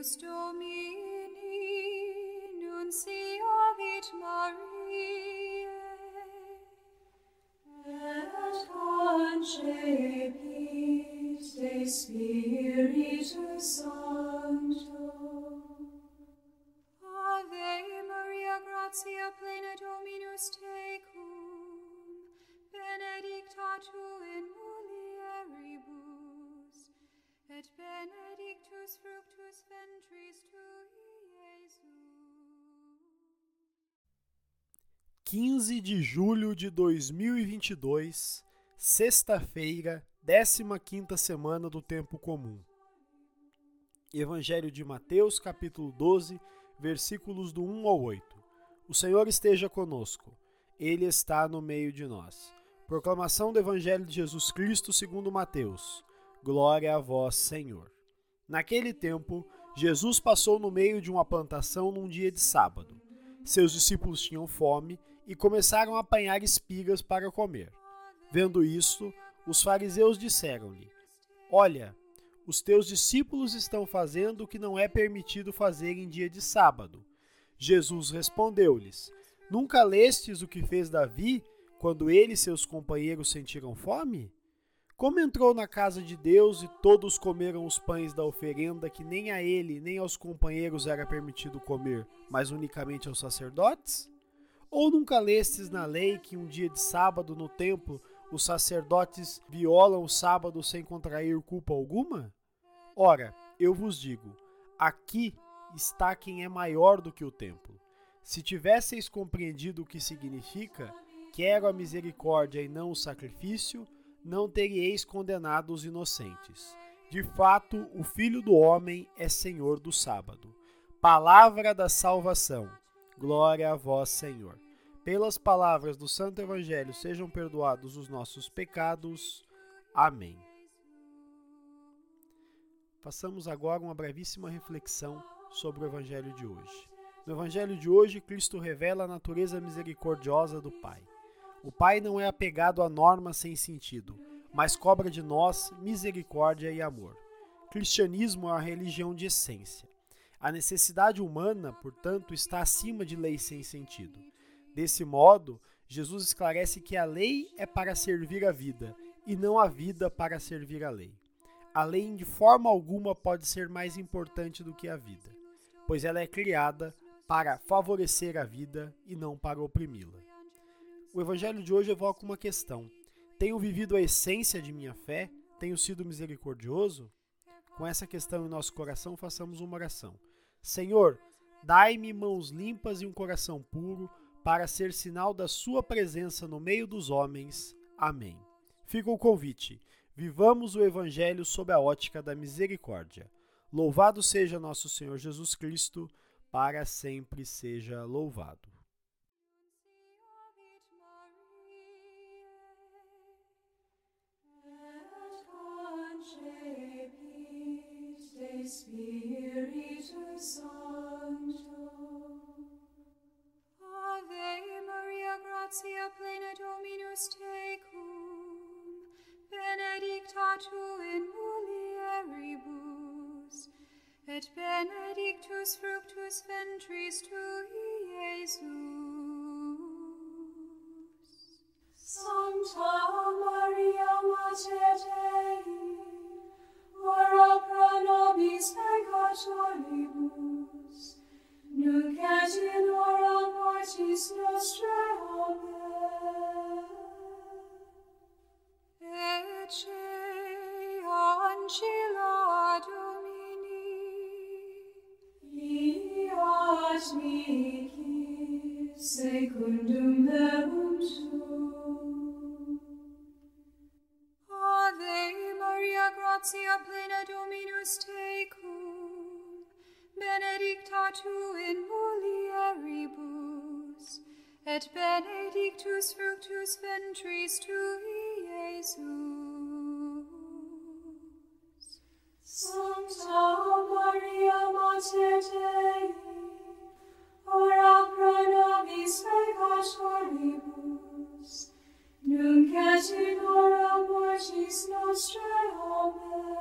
Dominus Domini, nunciavit Mariae, et concepit de Spiritus Sancto. Ave Maria, gratia plena Dominus tecum, benedicta tu in mulieribus, 15 de julho de 2022, sexta-feira, 15ª semana do tempo comum. Evangelho de Mateus, capítulo 12, versículos do 1 ao 8. O Senhor esteja conosco. Ele está no meio de nós. Proclamação do Evangelho de Jesus Cristo, segundo Mateus. Glória a vós, Senhor. Naquele tempo, Jesus passou no meio de uma plantação num dia de sábado. Seus discípulos tinham fome e começaram a apanhar espigas para comer. Vendo isto, os fariseus disseram-lhe: Olha, os teus discípulos estão fazendo o que não é permitido fazer em dia de sábado. Jesus respondeu-lhes: Nunca lestes o que fez Davi quando ele e seus companheiros sentiram fome? Como entrou na casa de Deus e todos comeram os pães da oferenda que nem a ele nem aos companheiros era permitido comer, mas unicamente aos sacerdotes? Ou nunca lestes na lei que um dia de sábado no templo os sacerdotes violam o sábado sem contrair culpa alguma? Ora, eu vos digo: aqui está quem é maior do que o templo. Se tivesseis compreendido o que significa, quero a misericórdia e não o sacrifício, não teríeis condenado os inocentes. De fato, o Filho do Homem é Senhor do sábado. Palavra da salvação. Glória a vós, Senhor. Pelas palavras do Santo Evangelho sejam perdoados os nossos pecados. Amém. Façamos agora uma brevíssima reflexão sobre o Evangelho de hoje. No Evangelho de hoje, Cristo revela a natureza misericordiosa do Pai. O Pai não é apegado a normas sem sentido, mas cobra de nós misericórdia e amor. Cristianismo é uma religião de essência. A necessidade humana, portanto, está acima de leis sem sentido. Desse modo, Jesus esclarece que a lei é para servir a vida e não a vida para servir a lei. A lei de forma alguma pode ser mais importante do que a vida, pois ela é criada para favorecer a vida e não para oprimi-la. O evangelho de hoje evoca uma questão: tenho vivido a essência de minha fé? Tenho sido misericordioso? Com essa questão em nosso coração, façamos uma oração. Senhor, dai-me mãos limpas e um coração puro para ser sinal da Sua presença no meio dos homens. Amém. Fica o convite. Vivamos o Evangelho sob a ótica da misericórdia. Louvado seja nosso Senhor Jesus Cristo, para sempre seja louvado. Spiritus tu in mulieribus, et benedictus fructus ventris tui, Iesus. Sancta mihi secundum verbum tuum. Ave Maria, gratia plena Dominus tecum, benedicta tu in mulieribus, et benedictus fructus ventris tui, Iesus. Sancta Maria, Mater Dei, Catinora mortis nostrae Amen.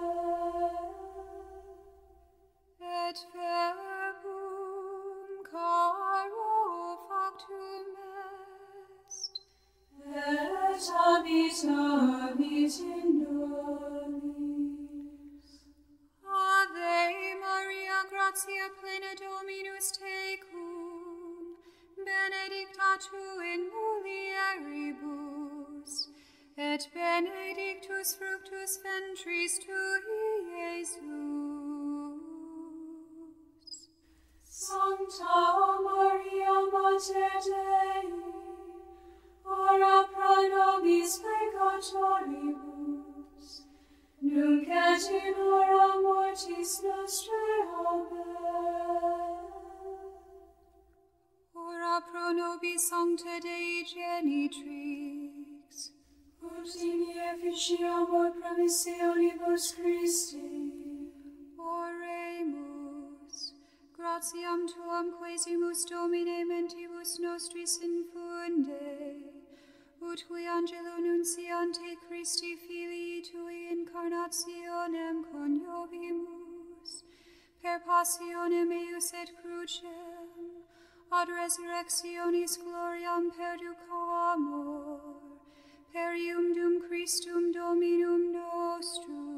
Et verbum caro factum est, et. Ave Maria, gratia plena tecum, benedicta tu in mulieribus, et benedictus fructus ventris tui, Iesus. Sancta Maria, Mater Dei, ora pro nobis peccatoribus, nunc et in hora mortis nostrae. Amen. Ora pro nobis Sancta Dei Genitrix, efficiamur promissionibus Christi. Oremus, gratiam tuam quesimus Domine mentibus nostris infunde, ut qui angelo nunciante Christi filii tui incarnationem coniovimus, per passionem eius et crucem, ad resurrectionis gloriam perducamur, per ium dum Christum Dominum nostrum.